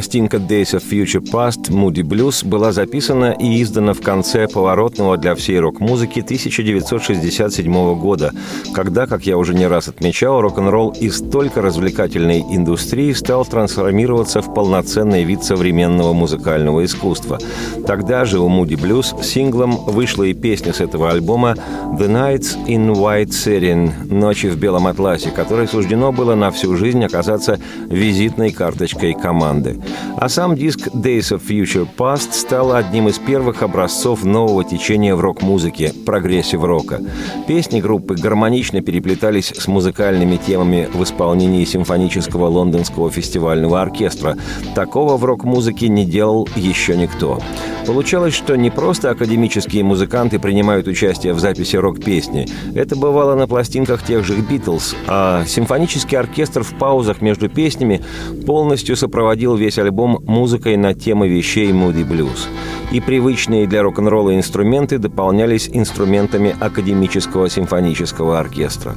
Пластинка Days of Future Past Moody Blues была записана и издана в конце поворотного для всей рок-музыки 1967 года, когда, как я уже не раз отмечал, рок-н-ролл из только развлекательной индустрии стал трансформироваться в полноценный вид современного музыкального искусства. Тогда же у Moody Blues синглом вышла и песня с этого альбома «The Nights in White Satin» – «Ночи в белом атласе», которой суждено было на всю жизнь оказаться визитной карточкой команды. А сам диск Days of Future Past стал одним из первых образцов нового течения в рок-музыке – прогрессив-рока. Песни группы гармонично переплетались с музыкальными темами в исполнении симфонического лондонского фестивального оркестра. Такого в рок-музыке не делал еще никто. Получалось, что не просто академические музыканты принимают участие в записи рок-песни. Это бывало на пластинках тех же «Битлз», а симфонический оркестр в паузах между песнями полностью сопроводил весь альбом музыкой на темы вещей Moody Blues. И привычные для рок-н-ролла инструменты дополнялись инструментами академического симфонического оркестра.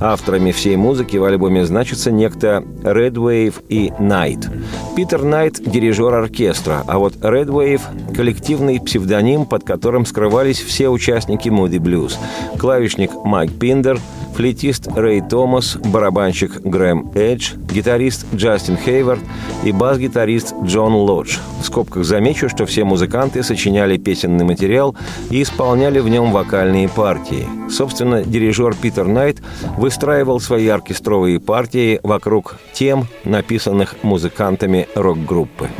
Авторами всей музыки в альбоме значатся некто Red Wave и Night. Питер Найт – дирижер оркестра, а вот Red Wave – коллективный псевдоним, под которым скрывались все участники Moody Blues. Клавишник Майк Пиндер – флейтист Рэй Томас, барабанщик Грэм Эдж, гитарист Джастин Хейвард и бас-гитарист Джон Лодж. В скобках замечу, что все музыканты сочиняли песенный материал и исполняли в нем вокальные партии. Собственно, дирижер Питер Найт выстраивал свои оркестровые партии вокруг тем, написанных музыкантами рок-группы.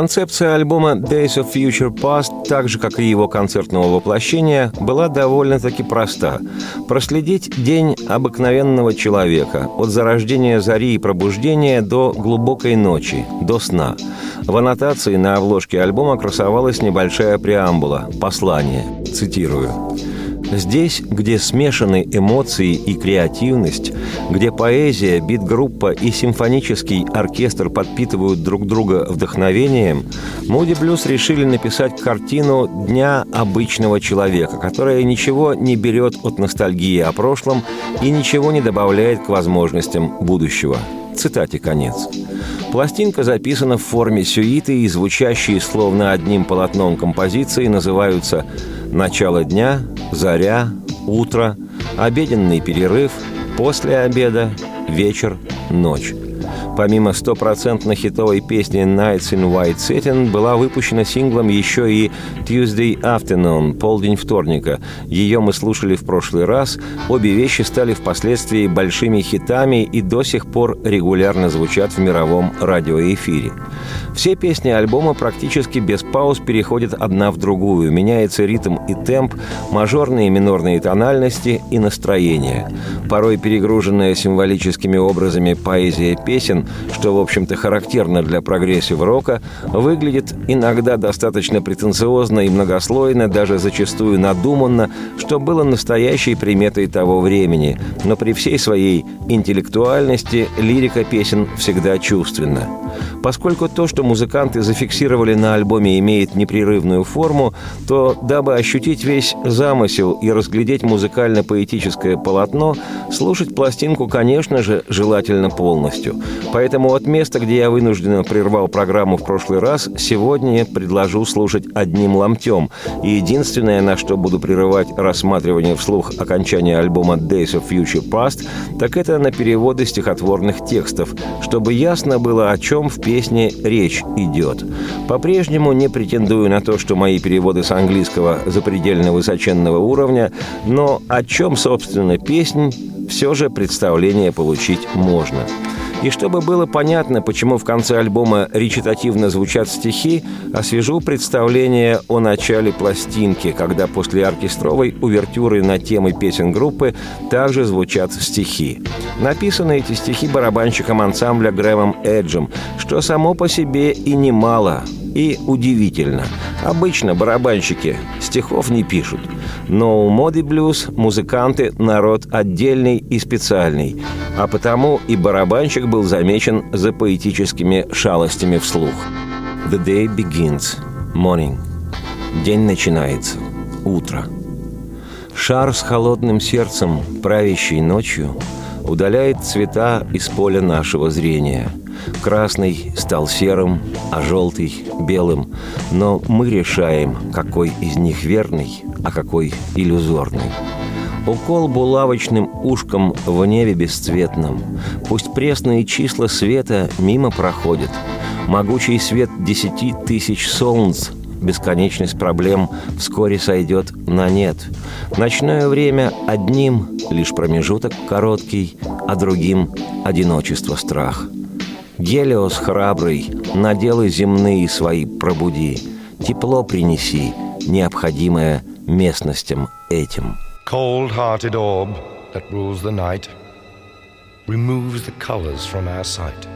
Концепция альбома Days of Future Past, так же, как и его концертного воплощения, была довольно-таки проста. Проследить день обыкновенного человека от зарождения зари и пробуждения до глубокой ночи, до сна. В аннотации на обложке альбома красовалась небольшая преамбула, послание, цитирую. Здесь, где смешаны эмоции и креативность, где поэзия, бит-группа и симфонический оркестр подпитывают друг друга вдохновением, Муди Блюз решили написать картину «Дня обычного человека», которая ничего не берет от ностальгии о прошлом и ничего не добавляет к возможностям будущего. Цитате конец. Пластинка записана в форме сюиты, и звучащие словно одним полотном композиции называются «Начало дня», «Заря», «Утро», «Обеденный перерыв», «После обеда», «Вечер», «Ночь». Помимо стопроцентно хитовой песни «Nights in White Satin» была выпущена синглом еще и «Tuesday Afternoon» — «Полдень вторника». Ее мы слушали в прошлый раз. Обе вещи стали впоследствии большими хитами и до сих пор регулярно звучат в мировом радиоэфире. Все песни альбома практически без пауз переходят одна в другую. Меняется ритм и темп, мажорные и минорные тональности и настроение. Порой перегруженная символическими образами поэзия песен, что, в общем-то, характерно для прогрессив-рока, выглядит иногда достаточно претенциозно и многослойно, даже зачастую надуманно, что было настоящей приметой того времени. Но при всей своей интеллектуальности лирика песен всегда чувственна. Поскольку то, что музыканты зафиксировали на альбоме, имеет непрерывную форму, то, дабы ощутить весь замысел и разглядеть музыкально-поэтическое полотно, слушать пластинку, конечно же, желательно полностью. Поэтому от места, где я вынужденно прервал программу в прошлый раз, сегодня предложу слушать одним ломтем. И единственное, на что буду прерывать рассматривание вслух окончания альбома Days of Future Past, так это на переводы стихотворных текстов, чтобы ясно было, о чем в песне речь идет. По-прежнему не претендую на то, что мои переводы с английского запредельно высоченного уровня, но о чем, собственно, песнь, все же представление получить можно. И чтобы было понятно, почему в конце альбома речитативно звучат стихи, освежу представление о начале пластинки, когда после оркестровой увертюры на темы песен группы также звучат стихи. Написаны эти стихи барабанщиком ансамбля Грэмом Эджем, что само по себе и немало, и удивительно. Обычно барабанщики стихов не пишут. Но у моды блюз музыканты – народ отдельный и специальный. А потому и барабанщик был замечен за поэтическими шалостями вслух. The day begins. Morning. День начинается. Утро. Шар с холодным сердцем, правящий ночью, удаляет цвета из поля нашего зрения – Красный стал серым, а желтый – белым. Но мы решаем, какой из них верный, а какой иллюзорный. Укол булавочным ушком в небе бесцветном. Пусть пресные числа света мимо проходят. Могучий свет десяти тысяч солнц бесконечность проблем вскоре сойдет на нет. Ночное время одним лишь промежуток короткий, а другим — одиночество страх — Гелиос храбрый, наделы земные свои пробуди, тепло принеси, необходимое местностям этим. Cold-hearted orb that rules the night removes the colors from our sight.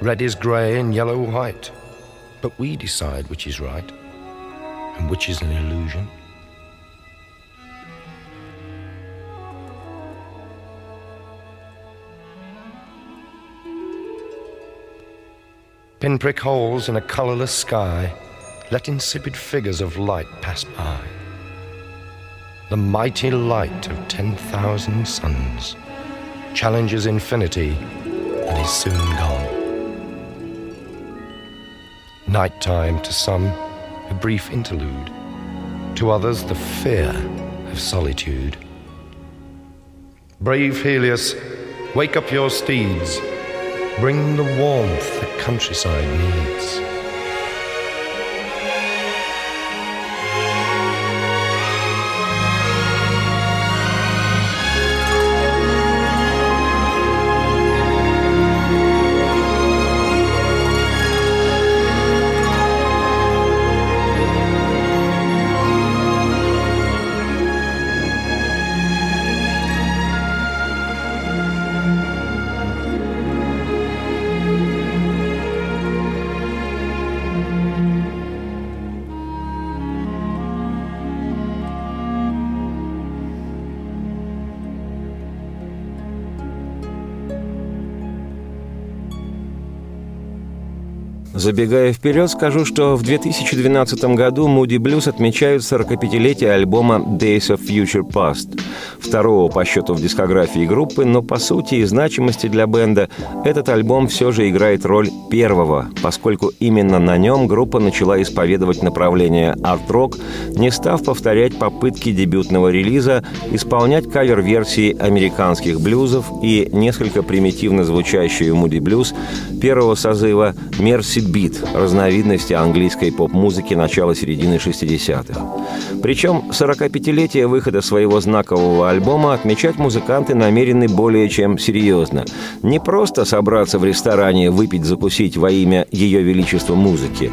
Red is gray and yellow white, but we decide which is right and which is an illusion. Pinprick holes in a colorless sky let insipid figures of light pass by. The mighty light of 10,000 suns challenges infinity and is soon gone. Nighttime to some, a brief interlude, to others, the fear of solitude. Brave Helios, wake up your steeds Bring the warmth the countryside needs. Забегая вперед, скажу, что в 2012 году Moody Blues отмечают 45-летие альбома Days of Future Past, второго по счету в дискографии группы, но по сути и значимости для бенда этот альбом все же играет роль первого, поскольку именно на нем группа начала исповедовать направление арт-рок, не став повторять попытки дебютного релиза исполнять кавер-версии американских блюзов и несколько примитивно звучащую Moody Blues первого созыва «Мерси бит, разновидности английской поп-музыки начала-середины 60-х. Причем 45-летие выхода своего знакового альбома отмечать музыканты намерены более чем серьезно. Не просто собраться в ресторане, выпить, закусить во имя Ее Величества музыки.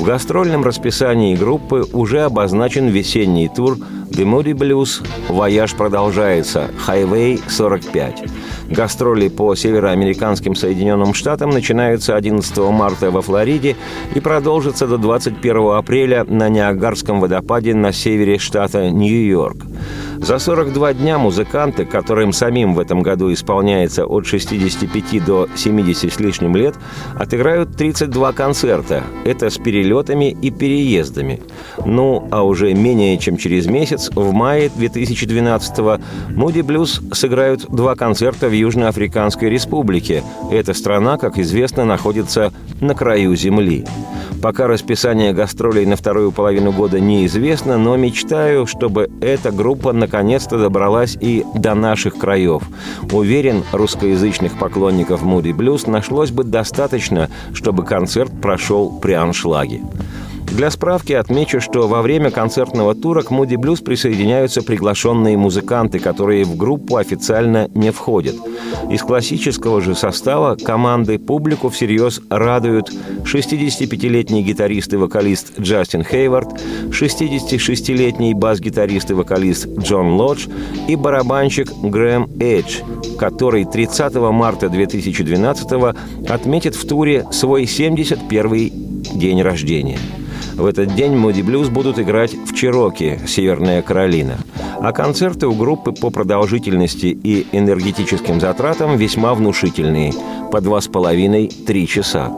В гастрольном расписании группы уже обозначен весенний тур «The Moody Blues», «Вояж продолжается», «Highway 45». Гастроли по североамериканским Соединенным Штатам начинаются 11 марта во Флориде и продолжатся до 21 апреля на Ниагарском водопаде на севере штата Нью-Йорк. За 42 дня музыканты, которым самим в этом году исполняется от 65 до 70 с лишним лет, отыграют 32 концерта. Это с перелетами и переездами. Ну, а уже менее чем через месяц, в мае 2012-го, Moody Blues сыграют два концерта в Южноафриканской Республике. Эта страна, как известно, находится на краю земли. Пока расписание гастролей на вторую половину года неизвестно, но мечтаю, чтобы эта группа наконец-то добралась и до наших краев. Уверен, русскоязычных поклонников Moody Blues нашлось бы достаточно, чтобы концерт прошел при аншлаге. Для справки отмечу, что во время концертного тура к Moody Blues присоединяются приглашенные музыканты, которые в группу официально не входят. Из классического же состава команды публику всерьез радуют 65-летний гитарист и вокалист Джастин Хейвард, 66-летний бас-гитарист и вокалист Джон Лодж и барабанщик Грэм Эдж, который 30 марта 2012 отметит в туре свой 71-й день рождения – в этот день Moody Blues будут играть в Чироки, Северная Каролина. А концерты у группы по продолжительности и энергетическим затратам весьма внушительные – по два с половиной-три часа.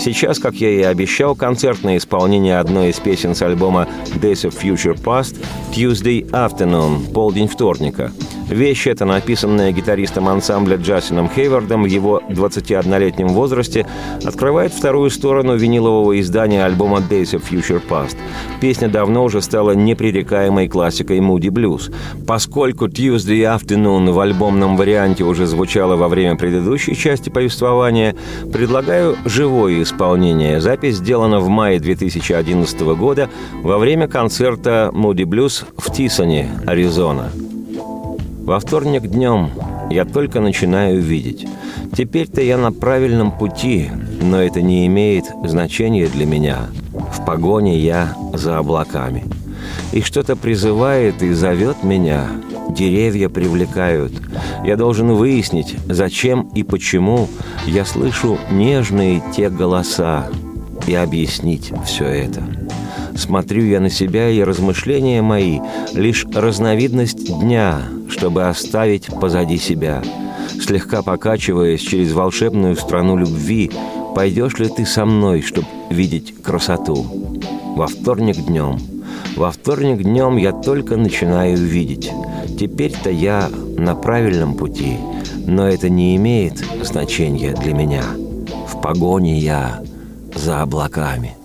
Сейчас, как я и обещал, концертное исполнение одной из песен с альбома Days of Future Past Tuesday Afternoon, полдень вторника – Вещь эта, написанная гитаристом ансамбля Джасином Хейвардом в его 21-летнем возрасте, открывает вторую сторону винилового издания альбома Days of Future Past. Песня давно уже стала непререкаемой классикой Moody Blues. Поскольку Tuesday Afternoon в альбомном варианте уже звучала во время предыдущей части повествования, предлагаю живое исполнение. Запись сделана в мае 2011 года во время концерта Moody Blues в Тисоне, Аризона. Во вторник днем я только начинаю видеть. Теперь-то я на правильном пути, но это не имеет значения для меня. В погоне я за облаками. И что-то призывает и зовет меня. Деревья привлекают. Я должен выяснить, зачем и почему я слышу нежные те голоса и объяснить все это. Смотрю я на себя, и размышления мои — лишь разновидность дня, чтобы оставить позади себя. Слегка покачиваясь через волшебную страну любви, пойдешь ли ты со мной, чтобы видеть красоту? Во вторник днем. Во вторник днем я только начинаю видеть. Теперь-то я на правильном пути, но это не имеет значения для меня. В погоне я за облаками.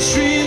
Проверено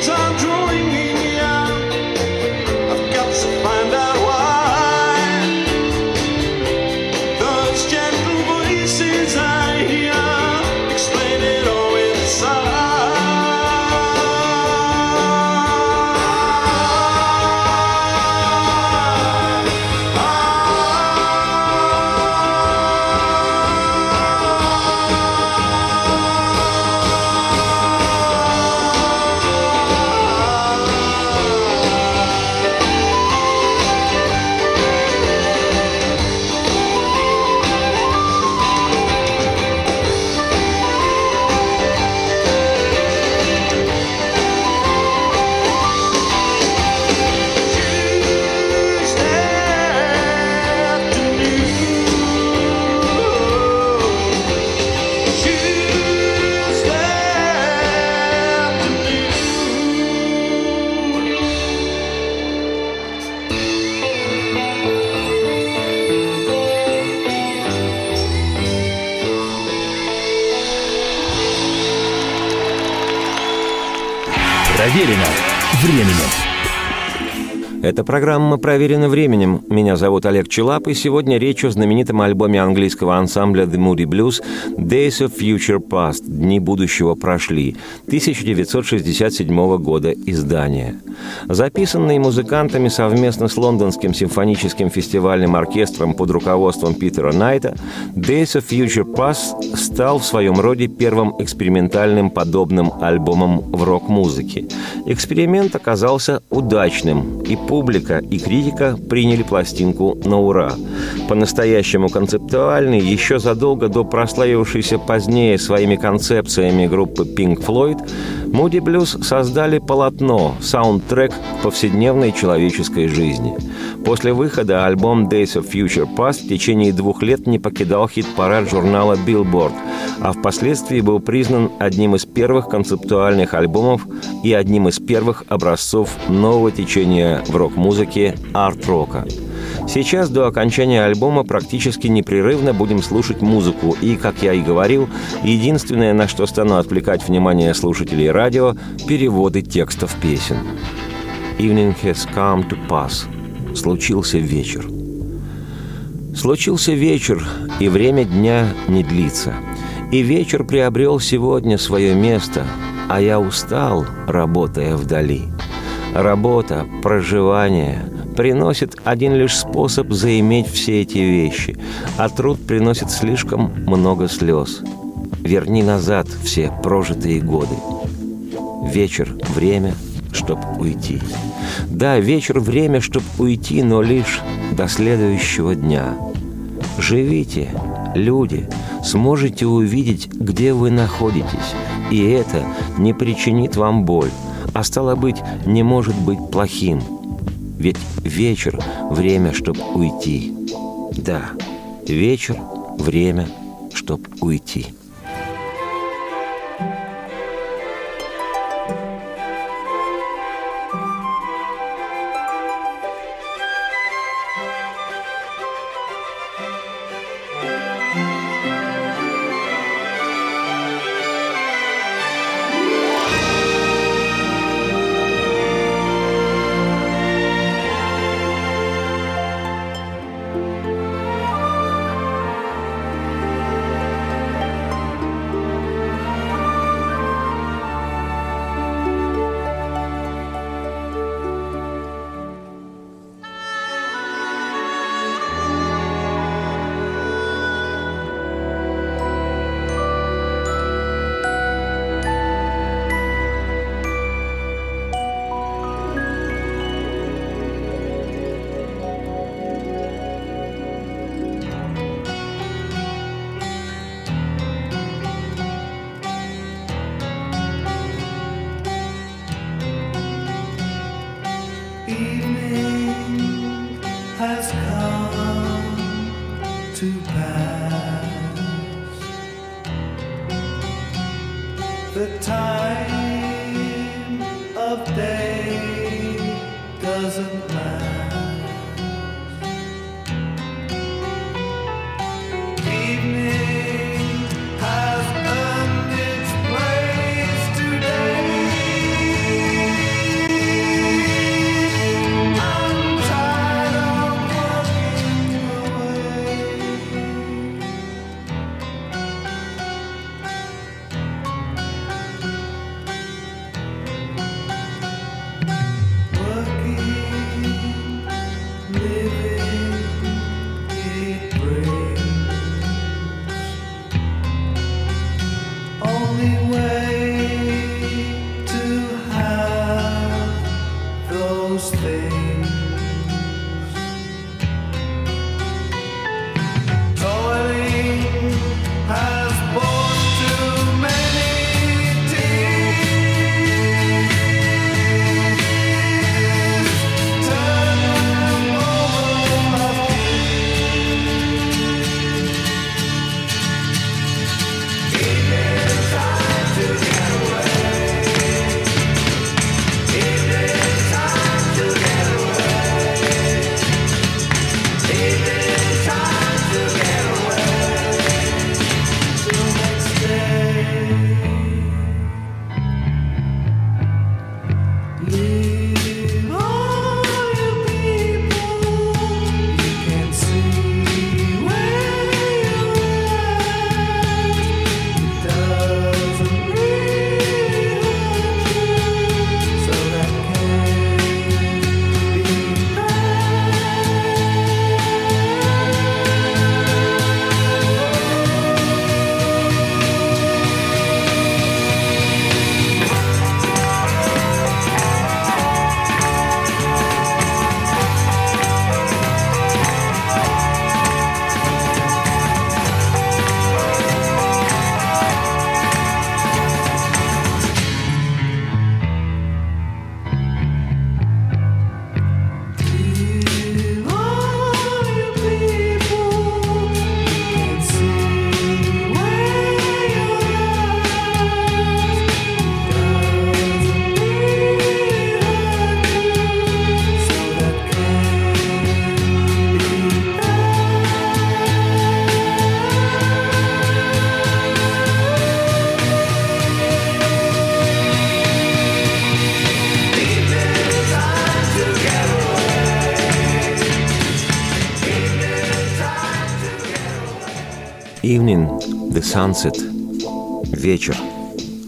Эта программа проверена временем. Меня зовут Олег Челап, и сегодня речь о знаменитом альбоме английского ансамбля The Moody Blues «Days of Future Past» – «Дни будущего прошли» 1967 года издания. Записанный музыкантами совместно с Лондонским симфоническим фестивальным оркестром под руководством Питера Найта, «Days of Future Past» стал в своем роде первым экспериментальным подобным альбомом в рок-музыке. Эксперимент оказался удачным, и публика и критика приняли пластинку на ура. По-настоящему концептуальный, еще задолго до прославившейся позднее своими концепциями группы Pink Floyd, Moody Blues создали полотно, саундтрек повседневной человеческой жизни. После выхода альбом Days of Future Past в течение двух лет не покидал хит-парад журнала Billboard, а впоследствии был признан одним из первых концептуальных альбомов и одним из первых образцов нового течения в рок-музыке арт-рока. Сейчас до окончания альбома практически непрерывно будем слушать музыку, и, как я и говорил, единственное, на что стану отвлекать внимание слушателей радио – переводы текстов песен. «Evening has come to pass» – случился вечер. Случился вечер, и время дня не длится. И вечер приобрел сегодня свое место, а я устал, работая вдали. Работа, проживание приносит один лишь способ заиметь все эти вещи, а труд приносит слишком много слез. Верни назад все прожитые годы. Вечер — время, чтоб уйти. Да, вечер — время, чтоб уйти, но лишь до следующего дня. Живите, люди, сможете увидеть, где вы находитесь, и это не причинит вам боль, а стало быть, не может быть плохим. Ведь вечер — время, чтоб уйти. Да, вечер — время, чтоб уйти. Evening, the sunset, вечер,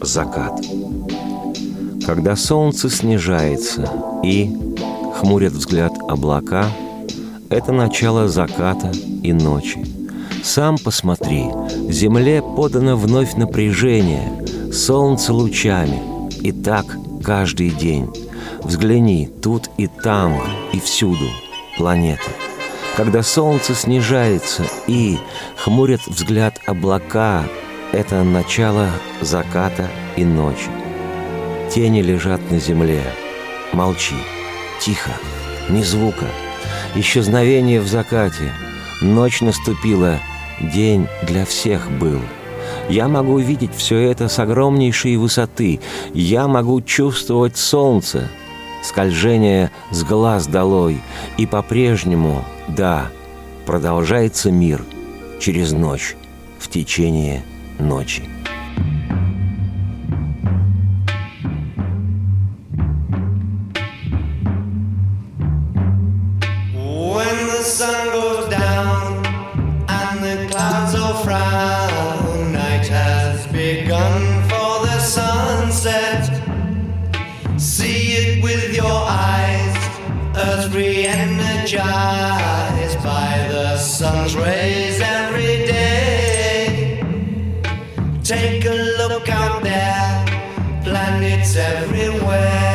закат. Когда солнце снижается и хмурят взгляд облака, это начало заката и ночи. Сам посмотри, земле подано вновь напряжение, солнце лучами, и так каждый день. Взгляни, тут и там, и всюду планета — когда солнце снижается и хмурят взгляд облака, это начало заката и ночи. Тени лежат на земле. Молчи. Тихо. Ни звука. Исчезновение в закате. Ночь наступила. День для всех был. Я могу видеть все это с огромнейшей высоты. Я могу чувствовать солнце, скольжение с глаз долой. И по-прежнему да, продолжается мир через ночь, в течение ночи. everywhere.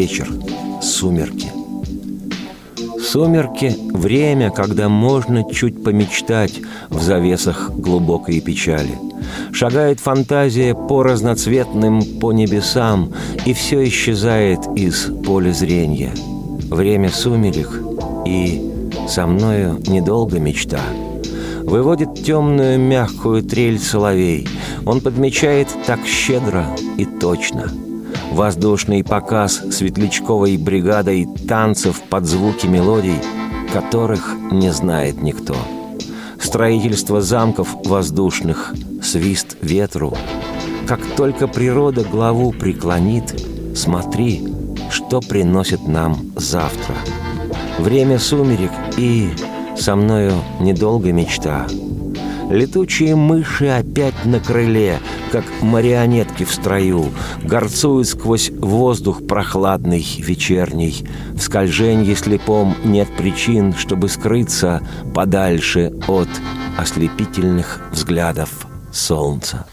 Вечер, сумерки. Сумерки – время, когда можно чуть помечтать в завесах глубокой печали. Шагает фантазия по разноцветным, по небесам, и все исчезает из поля зрения. Время сумерек, и со мною недолго мечта – Выводит темную мягкую трель соловей. Он подмечает так щедро и точно. Воздушный показ светлячковой бригадой танцев под звуки мелодий, которых не знает никто. Строительство замков воздушных, свист ветру. Как только природа главу преклонит, смотри, что приносит нам завтра. Время сумерек и со мною недолго мечта. Летучие мыши опять на крыле, как марионетки в строю, горцуют сквозь воздух прохладный, вечерний. В скольженье слепом нет причин, чтобы скрыться подальше от ослепительных взглядов солнца.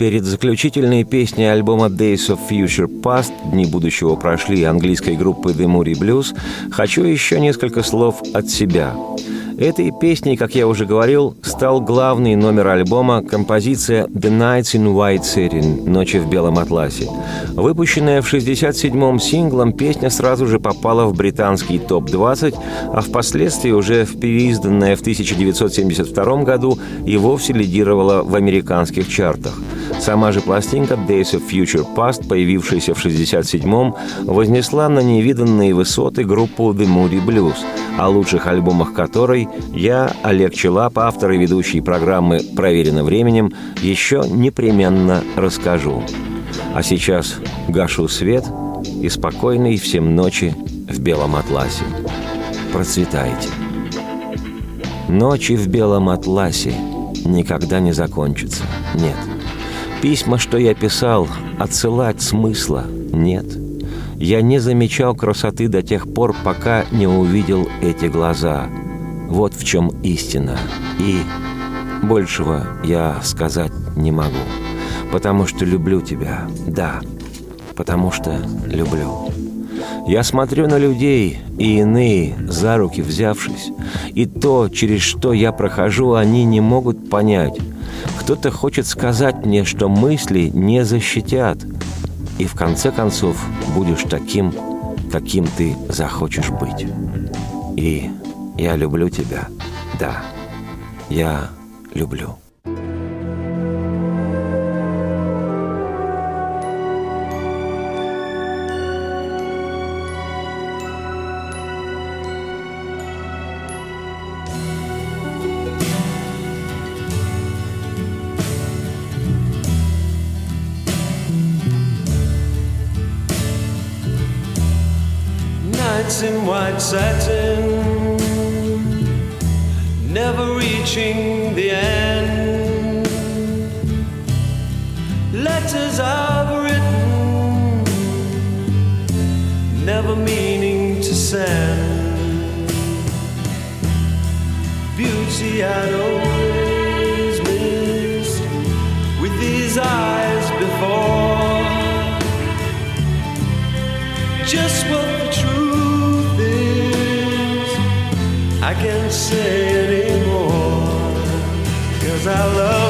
Перед заключительной песней альбома Days of Future Past «Дни будущего прошли» английской группы The Moody Blues хочу еще несколько слов от себя – Этой песней, как я уже говорил, стал главный номер альбома композиция «The Nights in White Satin» «Ночи в белом атласе». Выпущенная в 67-м синглом, песня сразу же попала в британский топ-20, а впоследствии уже переизданная в 1972 году и вовсе лидировала в американских чартах. Сама же пластинка «Days of Future Past», появившаяся в 67-м, вознесла на невиданные высоты группу «The Moody Blues», о лучших альбомах которой я, Олег Челап, автор и ведущий программы «Проверено временем», еще непременно расскажу. А сейчас гашу свет и спокойной всем ночи в белом атласе. Процветайте. Ночи в белом атласе никогда не закончатся. Нет. Письма, что я писал, отсылать смысла нет. Я не замечал красоты до тех пор, пока не увидел эти глаза – вот в чем истина. И большего я сказать не могу. Потому что люблю тебя. Да, потому что люблю. Я смотрю на людей, и иные, за руки взявшись, и то, через что я прохожу, они не могут понять. Кто-то хочет сказать мне, что мысли не защитят, и в конце концов будешь таким, каким ты захочешь быть. И я люблю тебя. Да, я люблю. Nights in white satin reaching the end. Letters I've written, never meaning to send. Beauty I'd always missed with these eyes before. Just what the truth is, I can't say Cause I love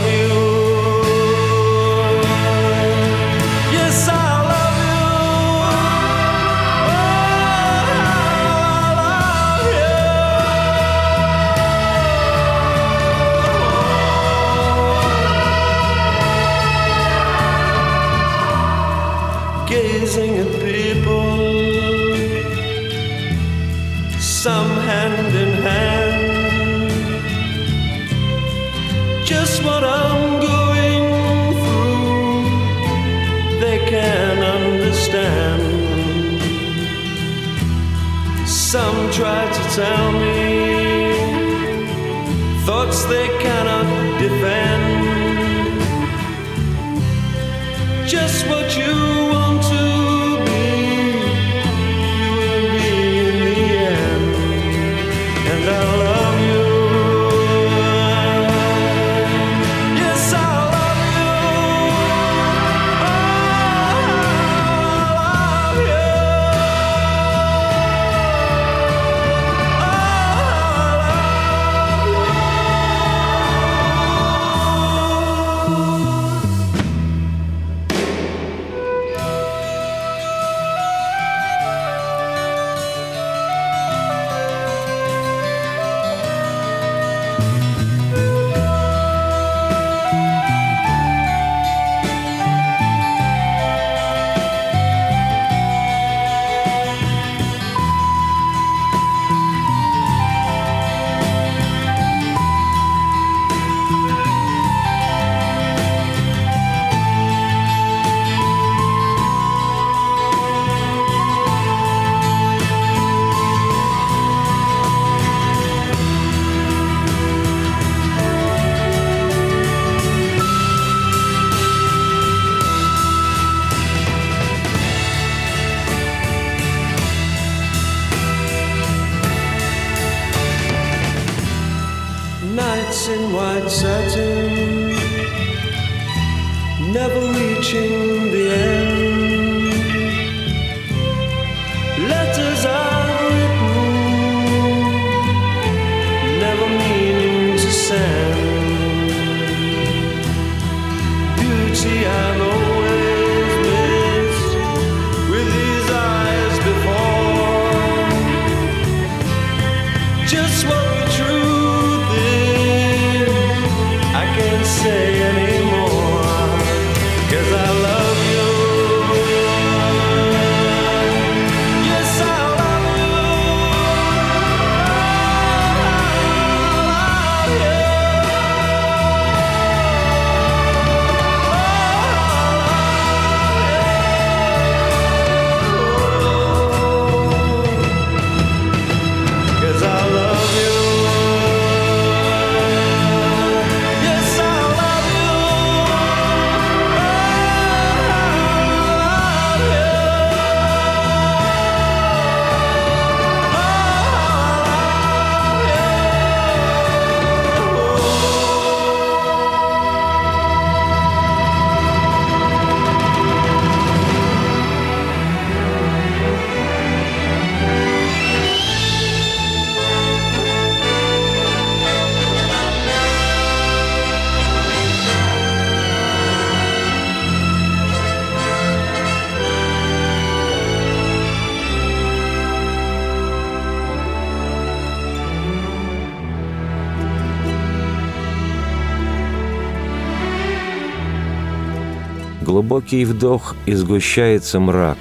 Глубокий вдох, и сгущается мрак.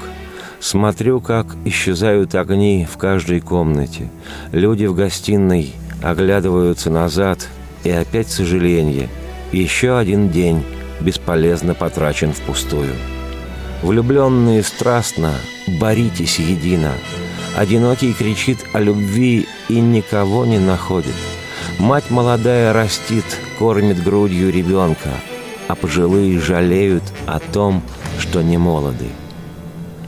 Смотрю, как исчезают огни в каждой комнате. Люди в гостиной оглядываются назад, и опять сожаление. Еще один день бесполезно потрачен впустую. Влюбленные страстно, боритесь едино. Одинокий кричит о любви и никого не находит. Мать молодая растит, кормит грудью ребенка, а пожилые жалеют о том, что не молоды.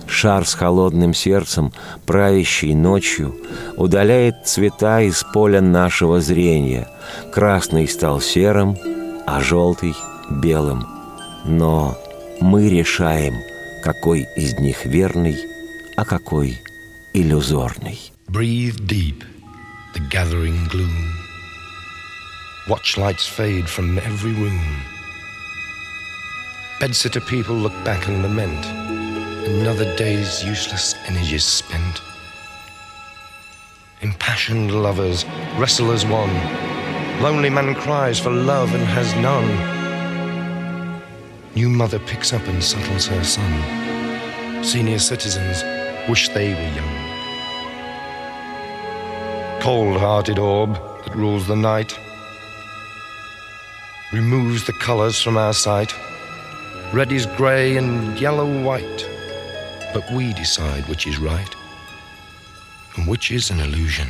Шар с холодным сердцем, правящий ночью, удаляет цвета из поля нашего зрения. Красный стал серым, а желтый — белым. Но мы решаем, какой из них верный, а какой иллюзорный. Breathe deep the gathering gloom. Watch lights fade from every room. Bedsitter people look back and lament. Another day's useless energies spent. Impassioned lovers wrestle as one. Lonely man cries for love and has none. New mother picks up and settles her son. Senior citizens wish they were young. Cold hearted orb that rules the night removes the colors from our sight. Red is grey and yellow white, but we decide which is right and which is an illusion.